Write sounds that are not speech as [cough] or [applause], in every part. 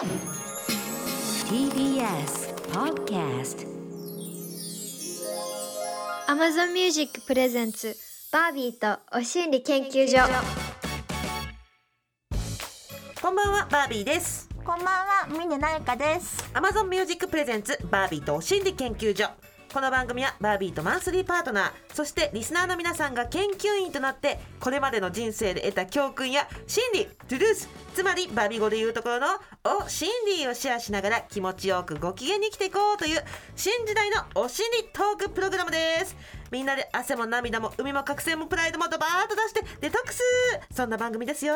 TBS Podcast Amazon Music プレゼンツバービーとお心理研究所。こんばんはバービーです。こんばんは、峰なゆかです。Amazon Music Presents バービーとお心理研究所この番組はバービーとマンスリーパートナーそしてリスナーの皆さんが研究員となってこれまでの人生で得た教訓や心理トゥルースつまりバービー語で言うところのお心理をシェアしながら気持ちよくご機嫌に生きていこうという新時代のお心理トークプログラムです。みんなで汗も涙も海も覚醒もプライドもドバーッと出してデトックス。そんな番組ですよ。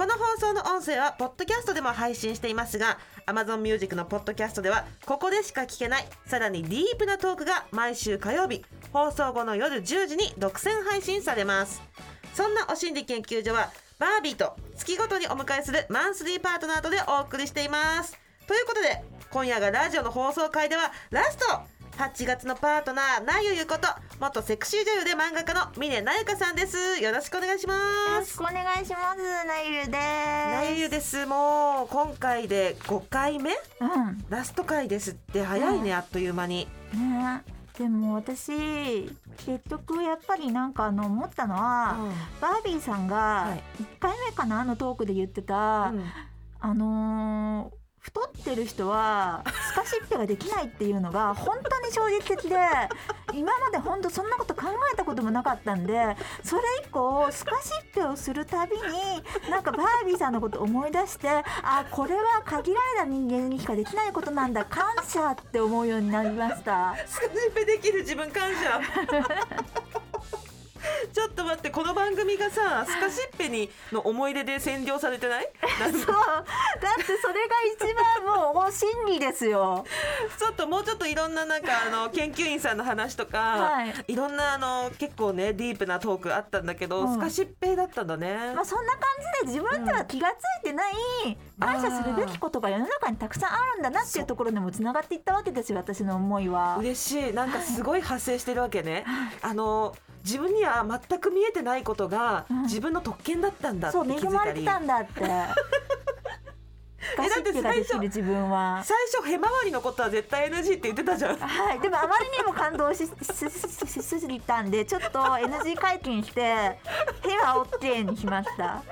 この放送の音声はポッドキャストでも配信していますが Amazon Music のポッドキャストではここでしか聞けないさらにディープなトークが毎週火曜日放送後の夜10時に独占配信されます。そんなお心理研究所はバービーと月ごとにお迎えするマンスリーパートナーとでお送りしています。ということで今夜がラジオの放送回ではラスト8月のパートナーなゆゆこと元セクシー女優で漫画家の峰なゆかさんです。よろしくお願いしまよろすしくお願いします。なゆるです。なゆゆです。もう今回で5回目？うん。ラスト回ですって早いね、うん。あっという間に。ね。でも私結局やっぱりなんかあの思ったのは、バービーさんがはい。1回目かな？あのトークで言ってた、うん。あのー太ってる人はスカシッペができないっていうのが本当に衝撃的で今まで本当そんなこと考えたこともなかったんでそれ以降スカシッペをするたびになんかバービーさんのこと思い出してあこれは限られた人間にしかできないことなんだ感謝って思うようになりました。スカシッペできる自分感謝ちょっと待ってこの番組がさスカシッペにの思い出で占領されてない？[laughs] そうだってそれが一番もう真理ですよ。[laughs] ちょっともうちょっといろんななんかあの研究員さんの話とか、はい。い、ろんなあの結構ねディープなトークあったんだけど、うん。スカシッペだったんだね、まあ、そんな感じで自分では気がついてない感謝するべきことが世の中にたくさんあるんだなっていうところでもつながっていったわけですよ私の思いは。嬉しい。なんかすごい発生してるわけね。あの自分には全く見えてないことがうん。自分の特権だったんだってそう恵まれて気づいたりたんだって。[laughs] ガシッペができる自分は。最初へまわりのことは絶対 NG って言ってたじゃん。はい、でもあまりにも感動しししすぎたんでちょっと NG 解禁して「へは OK」にしました。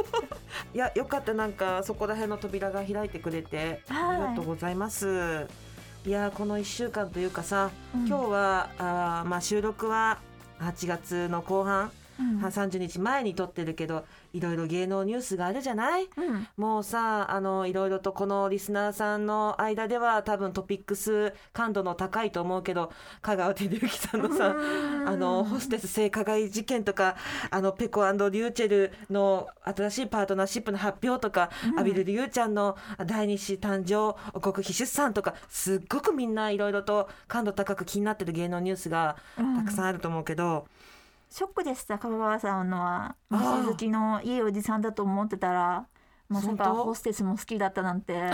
[laughs] いやよかった。なんかそこら辺の扉が開いてくれてはい。ありがとうございます。いやこの1週間というかさ、うん。今日はあーまあ収録は8月の後半、うん。30日前に撮ってるけどいろいろ芸能ニュースがあるじゃない？うん。もうさあのいろいろとこのリスナーさんの間では多分トピックス感度の高いと思うけど香川照之さんのさあのホステス性加害事件とかあのペコリューチェルの新しいパートナーシップの発表とか、アビル・リュウちゃんの第二子誕生極秘出産とかすっごくみんないろいろと感度高く気になってる芸能ニュースがたくさんあると思うけど、ショックでした香川さんのは。虫好きのいいおじさんだと思ってたら。まさかホステスも好きだったなんて。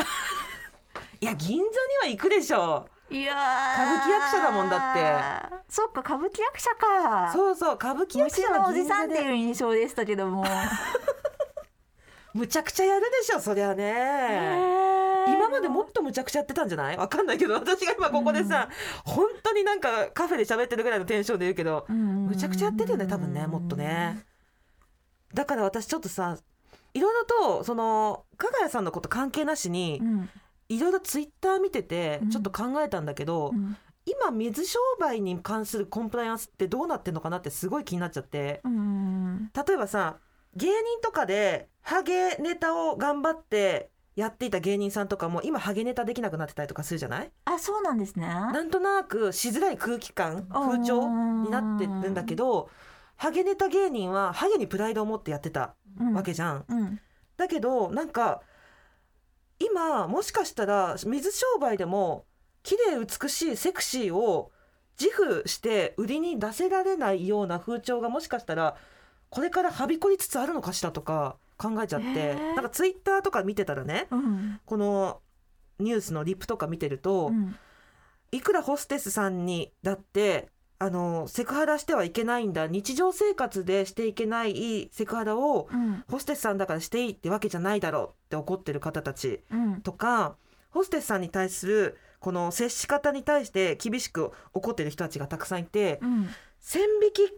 いや銀座には行くでしょ。いや歌舞伎役者だもんだって。そっか歌舞伎役者か。そうそう歌舞伎役虫者はのおじさんっていう印象でしたけども。[laughs] むちゃくちゃやるでしょそりゃね。今までもっとむちゃくちゃやってたんじゃない？わかんないけど [laughs] 私が今ここでさ、本当になんかカフェで喋ってるぐらいのテンションで言うけど、むちゃくちゃやってるよね多分ねもっとね。だから私ちょっとさいろいろとその加賀谷さんのこと関係なしにうん。いろいろツイッター見ててうん。ちょっと考えたんだけど、うん。今水商売に関するコンプライアンスってどうなってんのかなってすごい気になっちゃって。うん。例えばさ芸人とかでハゲネタを頑張ってやっていた芸人さんとかも今ハゲネタできなくなってたりとかするじゃない？あそうなんですね。なんとなくしづらい空気感風潮になってるんだけどハゲネタ芸人はハゲにプライドを持ってやってたわけじゃん。うん。だけどなんか今もしかしたら水商売でも綺麗美しいセクシーを自負して売りに出せられないような風潮がもしかしたらこれからはびこりつつあるのかしらとか考えちゃって、へー。なんかツイッターとか見てたらねうん。このニュースのリップとか見てると、うん。いくらホステスさんにだってああのセクハラしてはいけないんだ日常生活でしていけないセクハラをうん。ホステスさんだからしていいってわけじゃないだろうって怒ってる方たちうん。とかホステスさんに対するこの接し方に対して厳しく怒ってる人たちがたくさんいてうん。線引きっ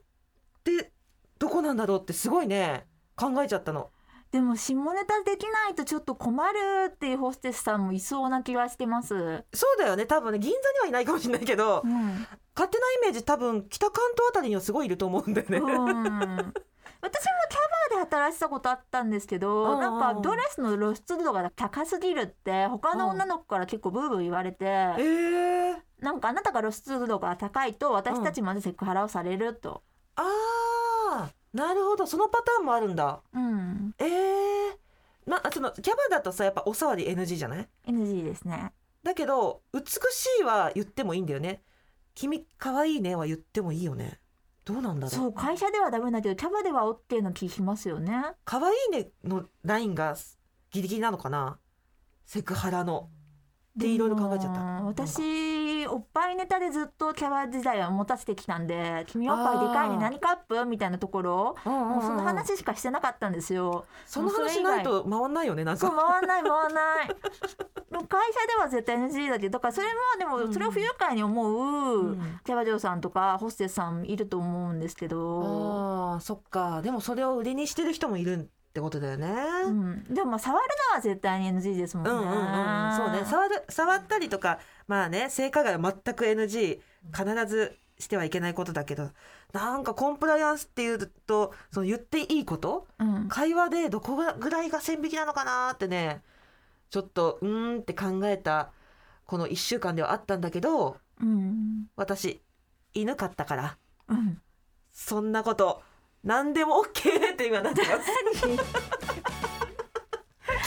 てどこなんだろうってすごいね考えちゃったの。でも下ネタできないとちょっと困るっていうホステスさんもいそうな気がしてます。うん。そうだよね多分ね銀座にはいないかもしれないけど勝手なイメージ多分北関東あたりにはすごいいると思うんだよね。うん、私もキャバで働いてたことあったんですけど、うんうんなんかドレスの露出度が高すぎるって他の女の子から結構ブーブー言われて、えー、なんかあなたが露出度が高いと私たちまでセクハラをされると。あーなるほどそのパターンもあるんだ。うん、えー、まあそのキャバだとさやっぱお触り NG じゃない？NG ですね。だけど美しいは言ってもいいんだよね。君可愛いねは言ってもいいよね。どうなんだろう。そう会社ではダメだけどキャバでは OK な気しますよね。可愛いねのラインがギリギリなのかな。セクハラの。っていろいろ考えちゃった私おっぱいネタでずっとキャバ時代は持たせてきたんで「君おっぱいでかいね何カップ?」みたいなところもうその話話しかしてなかったんですよ。その話ないと回んないよねなんか。回んない回んない。[laughs] 会社では絶対 NG だけどだからそれもでもそれを不愉快に思う、うんキャバ嬢さんとかホステスさんいると思うんですけど、ああそっかでもそれを売りにしてる人もいるってことだよね。うん、でもまあ触るのは絶対に NG ですもんね。うんうんうん、そうね。触る触ったりとかまあね性加害は全く NG 必ずしてはいけないことだけどなんかコンプライアンスっていうとその言っていいことうん。会話でどこぐらいが線引きなのかなってねちょっとうーんって考えたこの1週間ではあったんだけどうん。私犬飼ったから。うん。そんなこと何でも OK って今なってます。[laughs]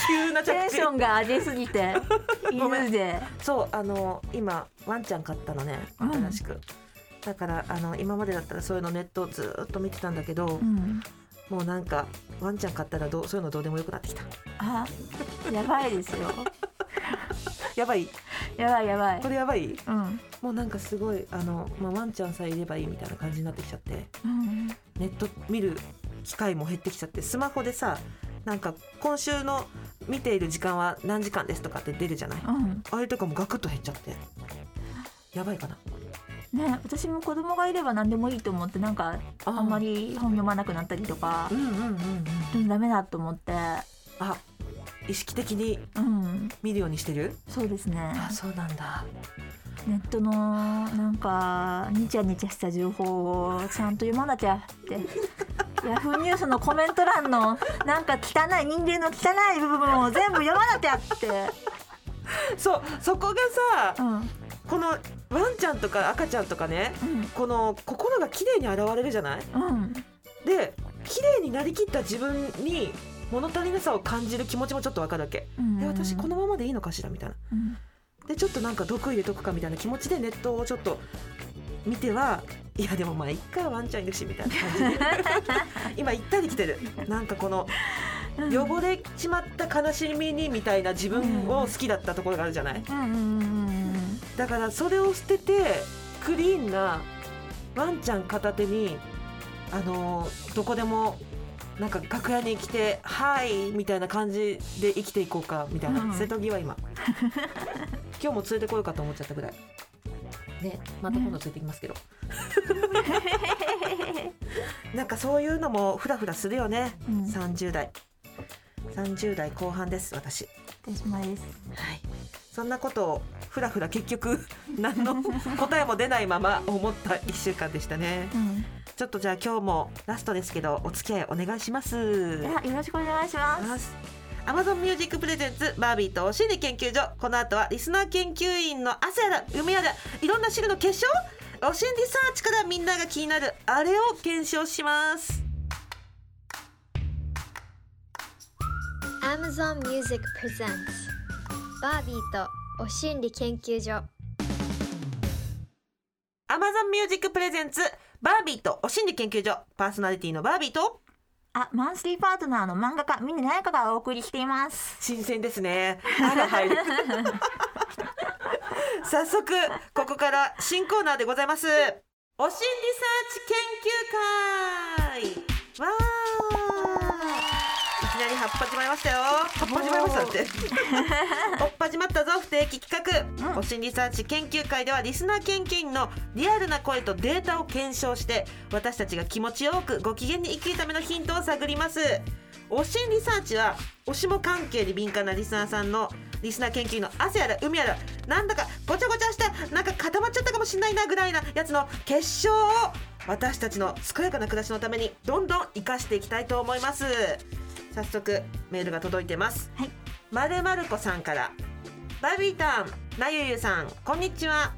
急な着地。テンションが上げすぎて [laughs] 犬で。そうあの今ワンちゃん飼ったのねうん。新しく、だからあの今までだったらそういうのネットをずーっと見てたんだけど、うん。もうなんかワンちゃん飼ったらどうそういうのどうでもよくなってきた。あやばいですよ。[laughs] やばい？やばいやばい。こ。れやばい？うん。もうなんかすごいあの、まあ、ワンちゃんさえいればいいみたいな感じになってきちゃって。うんネット見る機会も減ってきちゃってスマホでさなんか今週の見ている時間は何時間ですとかって出るじゃない？うん。あれとかもガクッと減っちゃって。やばいかな。ね私も子供がいれば何でもいいと思ってなんかあんまり本読まなくなったりとかうんうんうんうんでもダメだと思って。あ意識的にうん。見るようにしてる？そうですね。あそうなんだネットのなんかニチャニチャした情報をちゃんと読まなきゃって。[laughs] ヤフーニュースのコメント欄のなんか汚い人間の汚い部分を全部読まなきゃって。そうそこがさうん。このワンちゃんとか赤ちゃんとかねうん。この心が綺麗に現れるじゃない？うん。で綺麗になりきった自分に物足りなさを感じる気持ちもちょっとわかるわけ、うん。え私このままでいいのかしら？みたいな。うんでちょっとなんか毒入れとくかみたいな気持ちでネットをちょっと見てはいやでもまあ一回ワンちゃんいるしみたいな感じで [laughs] 今行ったり来てる。なんかこの汚れちまった悲しみにみたいな自分を好きだったところがあるじゃない？だからそれを捨ててクリーンなワンちゃん片手にあのーどこでもなんか楽屋に来て「はい」みたいな感じで生きていこうかみたいな、うん。瀬戸際今 [laughs] 今日も連れてこようかと思っちゃったぐらい。ねまた今度連れてきますけど、[laughs] なんかそういうのもフラフラするよね、うん。30代。30代後半です私。私もです。はい、そんなことをふらふら結局 [laughs] 何の答えも出ないまま思った1週間でしたね。うん。ちょっとじゃあ今日もラストですけどお付き合いお願いします。ではよろしくお願いしますアマゾンミュージック presentsバービーとおしんり研究所。この後はリスナー研究員の汗やら梅やらいろんな汁の結晶？おしんりサーチからみんなが気になるあれを検証します。Amazon Music Presents バービーとおしんり研究所。 Amazon Music presents バービーとおしんり研究所。パーソナリティのバービーとあマンスリーパートナーの漫画家峰なゆかがお送りしています新鮮ですね。あが入る。[laughs] 早速ここから新コーナーでございます。おしんりサーチ研究会わーいきなり葉っぱ始まりましたよ。葉っぱ始まりましたって。おっぱ始まったぞ不定期企画、うん。お心理サーチ研究会ではリスナー研究員のリアルな声とデータを検証して私たちが気持ちよくご機嫌に生きるためのヒントを探ります。お心理サーチはおしも関係に敏感なリスナーさんのリスナー研究員の汗やら海やらなんだかごちゃごちゃしたなんか固まっちゃったかもしれないなぐらいなやつの結晶を私たちの健やかな暮らしのためにどんどん生かしていきたいと思います早速メールが届いてます、はい。まるまるこさんからバービータンなゆゆさんこんにちは。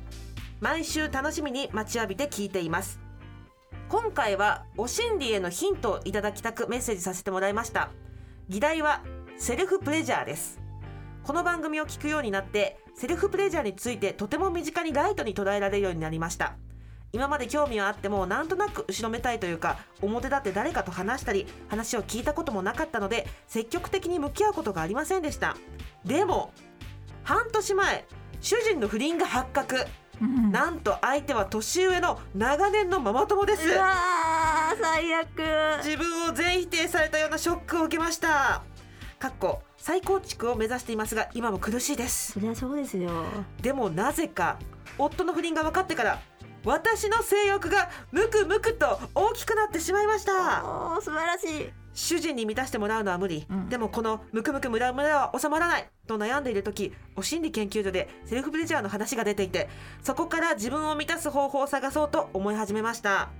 毎週楽しみに待ちわびて聞いています。今回はお心理へのヒントをいただきたくメッセージさせてもらいました。議題はセルフプレジャーです。この番組を聞くようになってセルフプレジャーについてとても身近にライトに捉えられるようになりました今まで興味はあってもなんとなく後ろめたいというか表立って誰かと話したり話を聞いたこともなかったので積極的に向き合うことがありませんでした。でも半年前主人の不倫が発覚。うん。なんと相手は年上の長年のママ友です。うわー最悪。自分を全否定されたようなショックを受けました。かっこ再構築を目指していますが今も苦しいです。そりゃそうですよ。でもなぜか夫の不倫が分かってから私の性欲がムクムクと大きくなってしまいました。おー素晴らしい。主人に満たしてもらうのは無理、うん。でもこのムクムクムラムラは収まらないと悩んでいる時お心理研究所でセルフプレジャーの話が出ていてそこから自分を満たす方法を探そうと思い始めました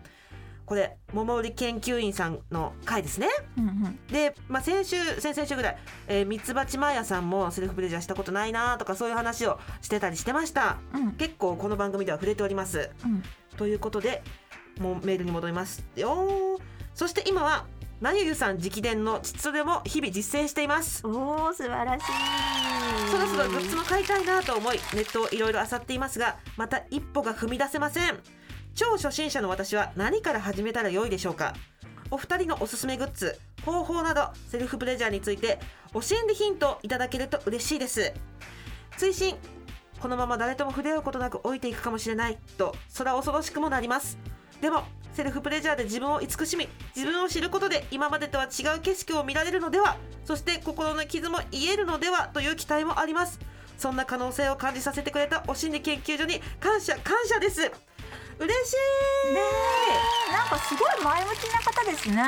これ桃売り研究員さんの回ですね。うんうん。で、まあ、先週先々週ぐらい、えー、ミツバチマーヤさんもセルフプレジャーしたことないなとかそういう話をしてたりしてました。うん。結構この番組では触れております。うん。ということでもうメールに戻りますよ。そして今はなゆゆさん直伝の膣トレも日々実践しています。おー素晴らしい。そろそろグッズも買いたいなと思いネットをいろいろ漁っていますがまた一歩が踏み出せません超初心者の私は何から始めたらよいでしょうか？お二人のおすすめグッズ方法などセルフプレジャーについてお心理ヒントをいただけると嬉しいです。追伸このまま誰とも触れ合うことなく老いていくかもしれないと空恐ろしくもなります。でもセルフプレジャーで自分を慈しみ自分を知ることで今までとは違う景色を見られるのではそして心の傷も癒えるのではという期待もあります。そんな可能性を感じさせてくれたお心理研究所に感謝感謝です。嬉しい。ねえ。なんかすごい前向きな方ですね。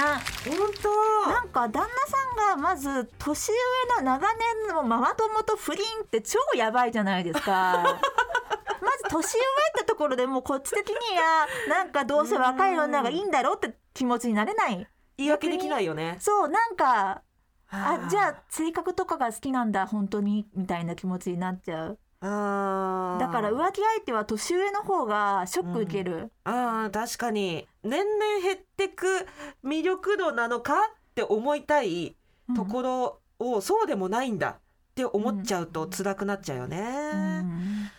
本当。なんか旦那さんがまず年上の長年のママ友と不倫って超やばいじゃないですか。[laughs] まず年上ってところでもうこっち的にはなんかどうせ若い女がいいんだろうって気持ちになれない。言い訳できないよね。そうなんかあ。じゃああ性格とかが好きなんだ本当にみたいな気持ちになっちゃうあーだから浮気相手は年上の方がショック受ける、あー確かに。年々減ってく魅力度なのかって思いたいうん。ところを、そうでもないんだって思っちゃうと辛くなっちゃうよね。うん。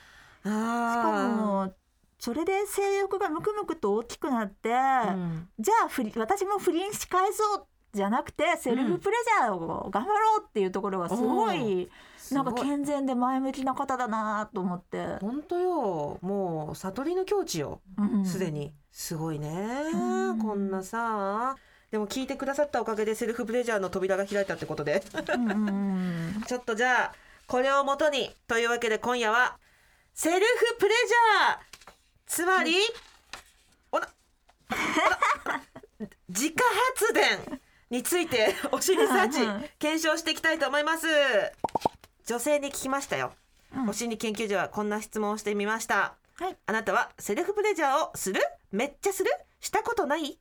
しかあもそれで性欲がムクムクと大きくなって、じゃあ私も不倫し返そうじゃなくてセルフプレジャーを頑張ろうっていうところがすごい、なんか健全で前向きな方だなと思って、本当よ。もう悟りの境地よ。うんすでに、すごいね、うん。こんなさ。でも聞いてくださったおかげでセルフプレジャーの扉が開いたってことで。[laughs] ちょっとじゃあこれをもとにというわけで今夜はセルフプレジャー。つまりおな自家発電についておしりサーチ検証していきたいと思います女性に聞きましたよ、うん。お心理研究所はこんな質問をしてみました。はい。あなたはセルフプレジャーをする？めっちゃする？したことない？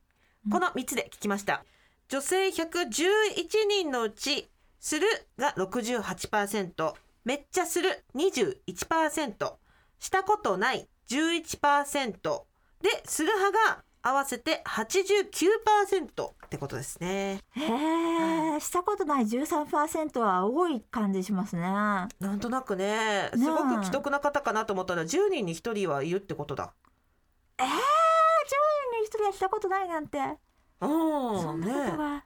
この3つで聞きました。女性111人のうちするが68%めっちゃする？21%したことない？11%でする派が合わせて89%ってことですね。へえしたことない13%は多い感じしますね。なんとなくねすごく既得な方かなと思ったら10人に1人はいるってことだ。えー、10人に1人はしたことないなんて。うんそんなことねが、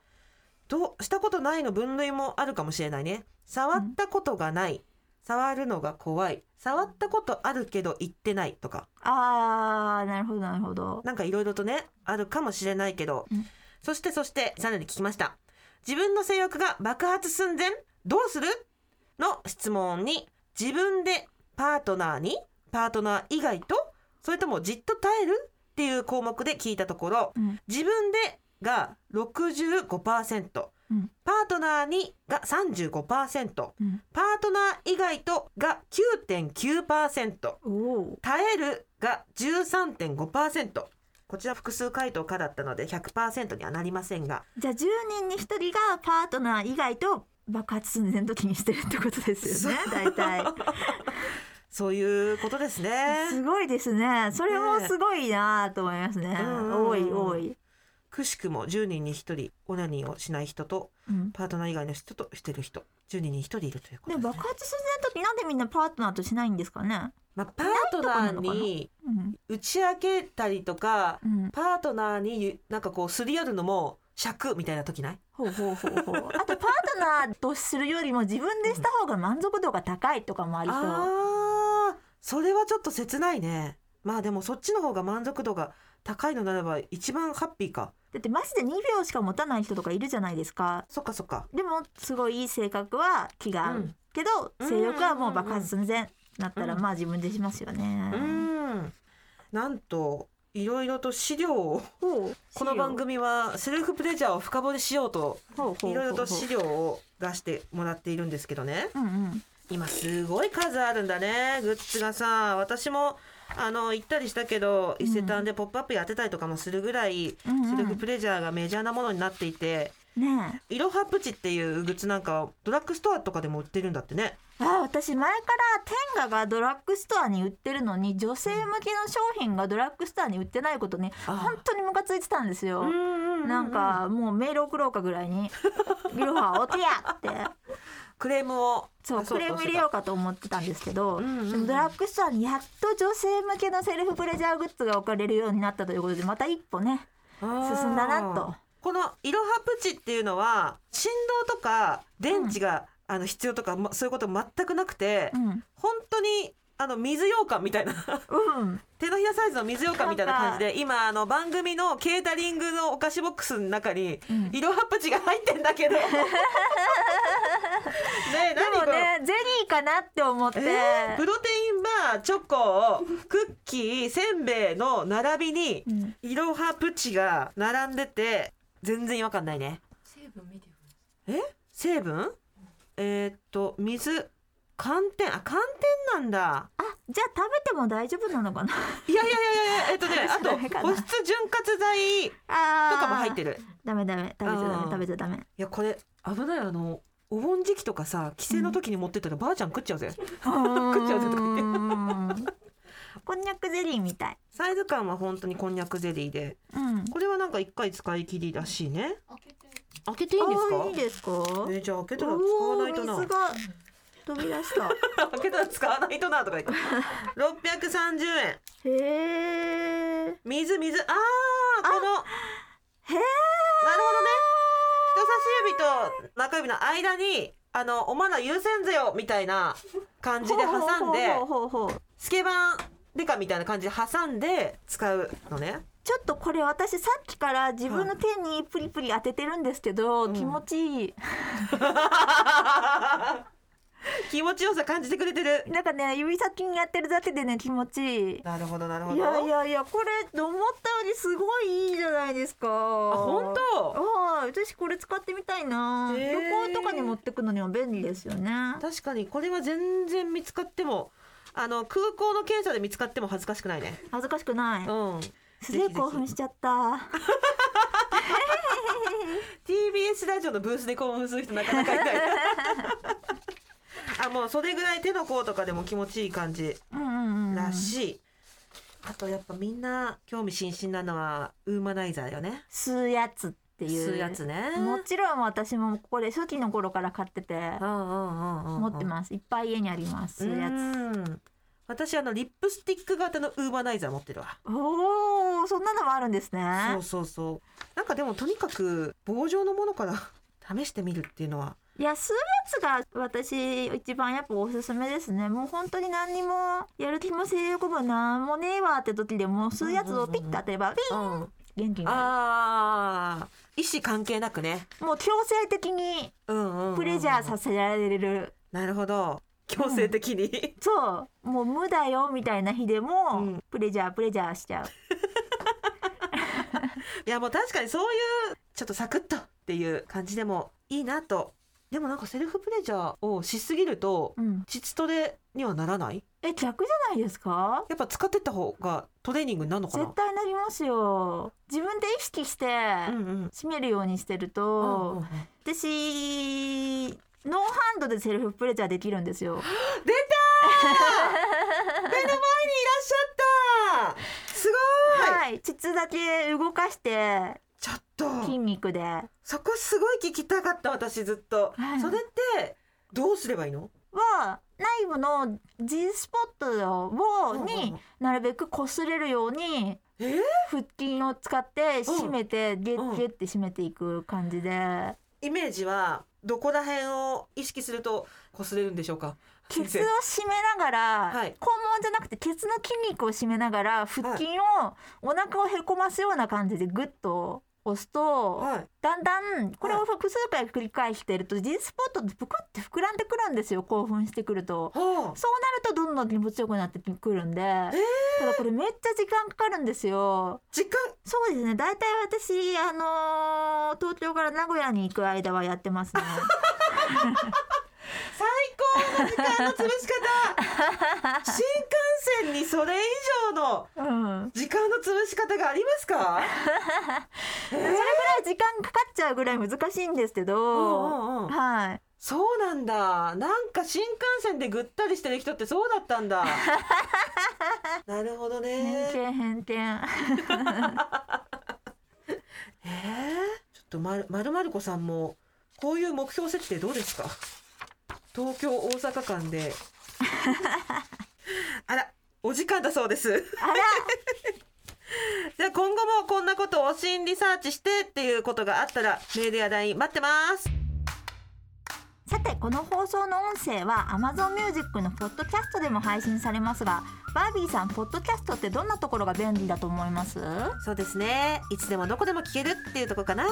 どうしたことないの分類もあるかもしれないね。触ったことがない、触るのが怖い。触ったことあるけど言ってないとか。あーなるほどなるほど。なんかいろいろとねあるかもしれないけど、うん。そしてそしてさらに聞きました。自分の性欲が爆発寸前どうする？の質問に自分でパートナーにパートナー以外とそれともじっと耐える？っていう項目で聞いたところうん。自分でが65%、うん。パートナーにが35%うん。パートナー以外とが9.9%おお耐えるが13.5%こちら複数回答かだったので100%にはなりませんが。じゃあ10人に1人がパートナー以外と爆発寸前の時にしてるってことですよね大体。[laughs] そういうことですね。すごいですね。それもすごいなと思いますね。うん。多い多い、くしくも10人に1人オナニーをしない人とうん、パートナー以外の人としてる人。10人に1人いるということでね。爆発寸前の時なんでみんなパートナーとしないんですかね。まあ、パートナーにうん。打ち明けたりとかうん。パートナーになんかこうすり寄るのも尺みたいな時ない？ほうほうほうほう。あとパートナーとするよりも自分でした方が満足度が高いとかもありそう。あーそれはちょっと切ないね。まあでもそっちの方が満足度が高いのならば一番ハッピーか。だってマジで2秒しか持たない人とかいるじゃないですか。そっかそっか。でもすごいいい性格は気が合う、うん。けどうん性欲はもう爆発寸前なったらうん。まあ自分でしますよね。う、ん。なんといろいろと資料をこの番組はセルフプレジャーを深掘りしようといろいろと資料を出してもらっているんですけどね。うんうん。今すごい数あるんだねグッズがさ私もあの行ったりしたけど伊勢丹で「ポップアップやってたりとかもするぐらい、うんうん。セルフプレジャーがメジャーなものになっていてね。えいろはプチっていうグッズなんかはドラッグストアとかでも売ってるんだってね。あ私前からテンガがドラッグストアに売ってるのに女性向けの商品がドラッグストアに売ってないことにあ本当にムカついてたんですよ。ななんかもうメール送ろうかぐらいに「いろはお手や!」ってクレームをそうクレーム入れようかと思ってたんですけど、うんうんうんでもドラッグストアにやっと女性向けのセルフプレジャーグッズが置かれるようになったということでまた一歩ね進んだなと。このいろはプチっていうのは振動とか電池が、あの必要とかまそういうこと全くなくて、うん、本当にあの水羊羹みたいな。うん、手のひらサイズの水羊羹みたいな感じで今あの番組のケータリングのお菓子ボックスの中にうん。いろはプチが入ってんだけど。[laughs] ねえで何これ？もねゼリーかなって思って、えープロテインバーチョコクッキーせんべいの並びにうん。いろはプチが並んでて全然違和感ないね。成分見てくえ？成分？えーっと水寒天あ寒天なんだ。あじゃあ食べても大丈夫なのかな？いやいやいやいやえっとね [laughs] あと保湿潤滑剤とかも入ってる。ダメダメ。食べちゃダメうん。食べちゃダメ。いやこれ危ないあのお盆時期とかさ帰省の時に持ってったらばあちゃん食っちゃうぜ、[laughs] 食っちゃうぜとか言って。[laughs] こんにゃくゼリーみたい。サイズ感は本当にこんにゃくゼリーで。うん。これはなんか一回使い切りらしいね。開けて。開けていいんですか？いいですか？えーじゃあ開けたら使わないとな飛び出した。開けたら使わないとなとか言って。630円。へえ。水水。あーこの。なるへえほどね。人差し指と中指の間にあのおまだ優先ぜよみたいな感じで挟んでほうほうほうほう。ほうスケバンデカみたいな感じで挟んで使うのね。ちょっとこれ私さっきから自分の手にプリプリ当ててるんですけど、うん。気持ちいい [laughs] 気持ちよさ感じてくれてる。なんかね指先にやってるだけでね気持ちいい。なるほどなるほど。いやいやいやこれ思ったよりすごいいいじゃないですか。あ本当？はい。私これ使ってみたいな、へー。旅行とかに持ってくのにも便利ですよね。確かにこれは全然見つかってもあの空港の検査で見つかっても恥ずかしくないね。恥ずかしくない。うん。すげえ興奮しちゃった。TBS [laughs] ラジオのブースで興奮する人なかなかいないあもうそれぐらい手の甲とかでも気持ちいい感じうんうんうんらしい、あとやっぱみんな興味津々なのはウーマナイザーよね。吸うやつっていう。吸うやつね。もちろん私もこれ初期の頃から買ってて持ってます。いっぱい家にあります。吸うやつ。うん。私あのリップスティック型のウーマナイザー持ってるわ。おおそんなのもあるんですね。そうそうそう。なんかでもとにかく棒状のものから [laughs] 試してみるっていうのはいやつが私一番やっぱおすすめですね。もう本当に何にもやる気も性欲もなんもねえわって時でもう吸うやつをピッと当てればピンん、元気になあー意思関係なくね。るもう強制的にうんうんうんプレジャーさせられる。なるほど。強制的に、そう。もう無だよみたいな日でも、うん。プレジャープレジャーしちゃう。[laughs] いやもう確かにそういうちょっとサクッとっていう感じでもいいなとでもなんかセルフプレジャーをしすぎるとうん。膣トレにはならない？え逆じゃないですか？やっぱ使ってった方がトレーニングになるのかな？絶対なりますよ。自分で意識して締めるようにしてるうんと、私ノーハンドでセルフプレジャーできるんですよ。[gasps] 出たー！[laughs] 目の前にいらっしゃったすごい、はい。膣だけ動かしてと。筋肉で。はそこすごい聞きたかった私ずっと、はい。それってどうすればいいの？内部の G スポットをになるべく擦れるようにえ？ー腹筋を使って締めてギュうんッギュッて締めていく感じで。イメージはどこら辺を意識すると擦れるんでしょうか？ケツを締めながら、はい肛門じゃなくてケツの筋肉を締めながら腹筋をお腹をへこますような感じでグッと押すと、はいだんだんこれを複数回繰り返してると G スポットってぷくって膨らんでくるんですよ興奮してくると。はそうなるとどんどん気持ちよくなってくるんで、あ、えただこれめっちゃ時間かかるんですよ。時間？そうですね。大体私あのー東京から名古屋に行く間はやってますね。[laughs] 時間の潰し方。新幹線にそれ以上のうん。時間の潰し方がありますか？[laughs] それぐらい時間かかっちゃうぐらい難しいんですけど、はい。そうなんだ。なんか新幹線でぐったりしてる人ってそうだったんだ。[laughs] なるほどね。偏見偏見。[laughs] えー、ちょっとまるまるまる子さんもこういう目標設定どうですか？東京大阪間で。[laughs] あらお時間だそうです。あら、[laughs] じゃあ今後もこんなことを心理サーチしてっていうことがあったらメールや LINE 待ってますさてこの放送の音声は Amazon Music のポッドキャストでも配信されますが、バービーさんポッドキャストってどんなところが便利だと思います？そうですね。いつでもどこでも聞けるっていうとこかな。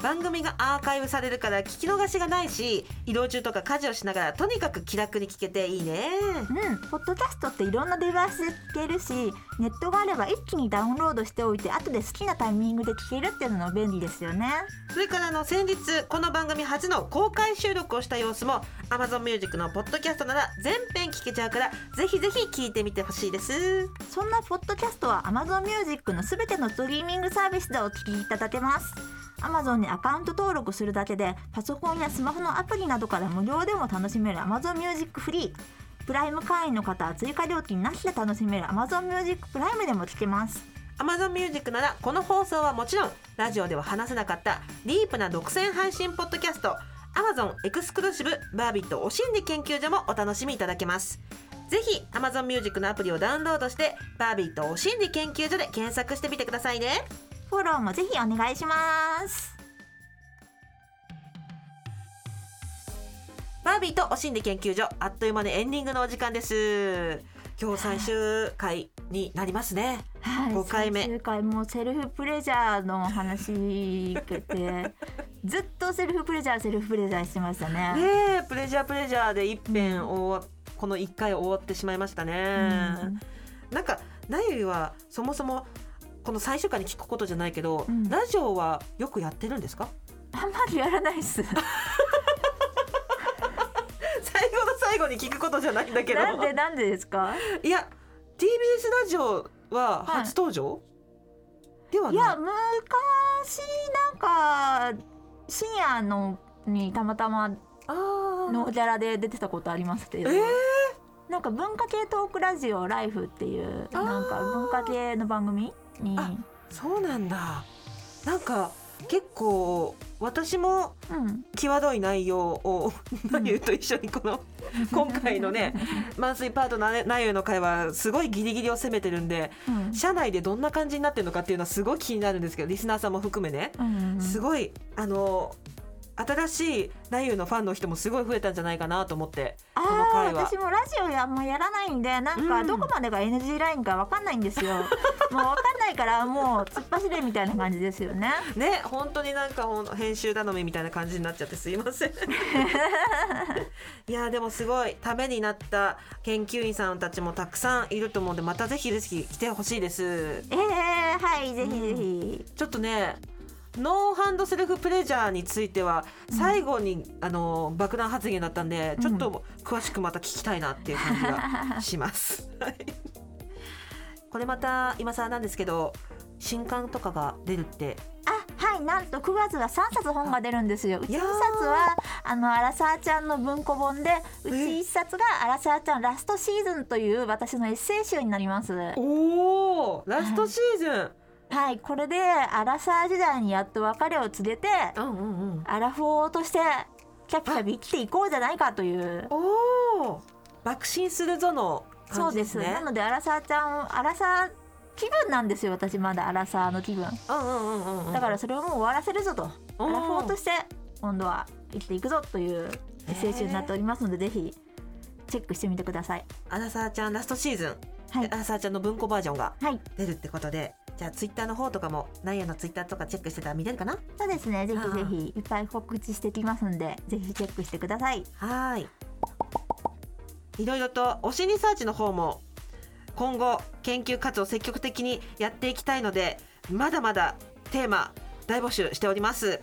番組がアーカイブされるから聞き逃しがないし移動中とか家事をしながらとにかく気楽に聞けていいね。うん、ポッドキャストっていろんなデバイスで聞けるしネットがあれば一気にダウンロードしておいて後で好きなタイミングで聞けるっていうのも便利ですよね。それからあの先日この番組初の公開収録をした様子も Amazon Music のポッドキャストなら全編聞けちゃうからぜひぜひ聞いてみてほしいです。そんなポッドキャストは Amazon Music のすべてのストリーミングサービスでお聞きいただけます。Amazon にアカウント登録するだけでパソコンやスマホのアプリなどから無料でも楽しめる Amazon Music フリープライム会員の方は追加料金なしで楽しめる Amazon Music プライムでも聞けます。Amazon Music ならこの放送はもちろんラジオでは話せなかったディープな独占配信ポッドキャスト Amazon エクスクルーシブバービットお心理研究所もお楽しみいただけます。ぜひ Amazon Music のアプリをダウンロードしてバービットお心理研究所で検索してみてくださいね。フォローもぜひお願いします。バービーとお心理研究所あっという間にエンディングのお時間です。今日最終回になりますね。はい、5回目。最終回もうセルフプレジャーの話聞けて [laughs] ずっとセルフプレジャーセルフプレジャーしてましたね。ねえプレジャープレジャーで一編終わこの1回終わってしまいましたね、うん。なんかなゆはそもそもこの最終回に聞くことじゃないけど、うん。ラジオはよくやってるんですか？あんまりやらないっす。[laughs] 最後の最後に聞くことじゃないんだけど。なんでなんでですか？いや TBS ラジオは初登場、ではいない。や昔なんか深夜のにたまたまのギャラで出てたことありますけど、えー？なんか文化系トークラジオライフっていうなんか文化系の番組に、あそうなんだ。なんか結構私もうん、際どい内容をなゆと一緒にこの [laughs] 今回のね [laughs] マンスリーパートナーなゆの会はすごいギリギリを攻めてるんでうん。社内でどんな感じになってるのかっていうのはすごい気になるんですけどリスナーさんも含めね。うんうん。すごいあの新しいナユのファンの人もすごい増えたんじゃないかなと思ってあこのあ回は。私もラジオやもうやらないんでなん。うんかどこまでが NG ラインかわかんないんですよ、[laughs] もうわかんないからもう突っ走れみたいな感じですよね。ね本当になんか編集頼みみたいな感じになっちゃってすいません。[laughs] いやでもすごいためになった研究員さんたちもたくさんいると思うんでまたぜひぜひ来てほしいです。えー、はいぜひぜひ、ちょっとねノーハンドセルフプレジャーについては最後に、あの爆弾発言だったんでちょっと詳しくまた聞きたいなっていう感じがします。[laughs] はい。これまた今更なんですけど新刊とかが出るって。あはいなんと9月は3冊本が出るんですよ。うち1いやー。冊はあのアラサーちゃんの文庫本でうち1冊がアラサーちゃんラストシーズンという私のエッセイ集になります。おおラストシーズン、はいこれでアラサー時代にやっと別れを告げてうんうんうん。アラフォーとしてキャピキャピ生きていこうじゃないかという。おお爆心するぞのそうで感じです。すねなのでアラサーちゃんアラサー気分なんですよ私まだアラサーの気分。うんうんうんうんうん。だからそれをもう終わらせるぞと。アラフォーとして今度は生きていくぞというメッセージになっておりますのでぜひチェックしてみてくださいアラサー。ちゃんラストシーズン、はいでアラサーちゃんの文庫バージョンがはい出るってことでじゃあツイッターの方とかもナイアのツイッターとかチェックしてたら見れるかな？そうですね。ぜひぜひ。いっぱい告知してきますんでぜひチェックしてください。はーい。いろいろと推しリサーチの方も今後研究活動を積極的にやっていきたいのでまだまだテーマ大募集しております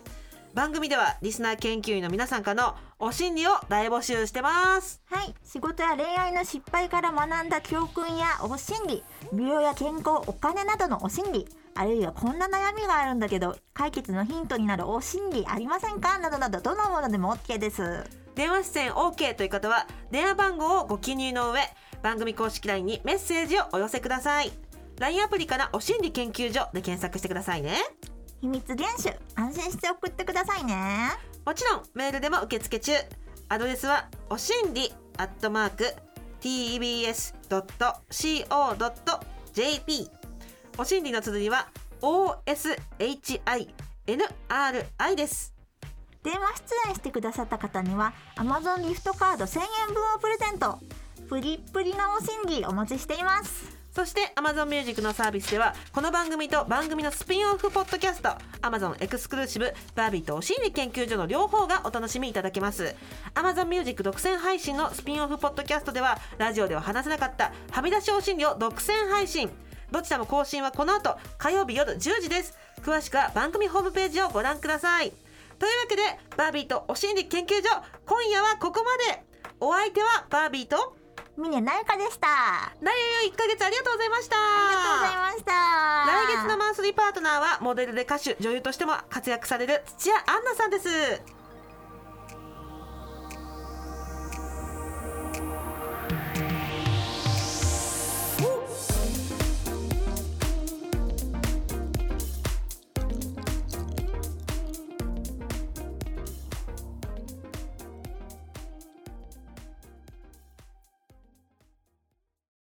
番組ではリスナー研究員の皆さんからのお心理を大募集してます。はい。仕事や恋愛の失敗から学んだ教訓やお心理美容や健康お金などのお心理あるいはこんな悩みがあるんだけど解決のヒントになるお心理ありませんか？などなどどのものでも OK です。電話出演 OK という方は電話番号をご記入の上番組公式 LINE にメッセージをお寄せください。LINE アプリからお心理研究所で検索してくださいね秘密厳守安心して送ってくださいね。もちろんメールでも受付中。アドレスはおしんりアットマーク tbs.co.jp おしんりの綴りは OSHINRI です。電話出演してくださった方には Amazon ギフトカード1000円分をプレゼント。プリップリなお心理お待ちしていますそして Amazon Music のサービスではこの番組と番組のスピンオフポッドキャスト Amazon エクスクルーシブバービーとお心理研究所の両方がお楽しみいただけます。Amazon Music 独占配信のスピンオフポッドキャストではラジオでは話せなかったはみ出しお心理を独占配信。どちらも更新はこの後火曜日夜10時です。詳しくは番組ホームページをご覧ください。というわけでバービーとお心理研究所今夜はここまで。お相手はバービーと峰なゆかでした。あナイエ1ヶ月ありがとうございました。りがとうございました。来月のマンスリーパートナーはモデルで歌手女優としても活躍される土屋アンナさんです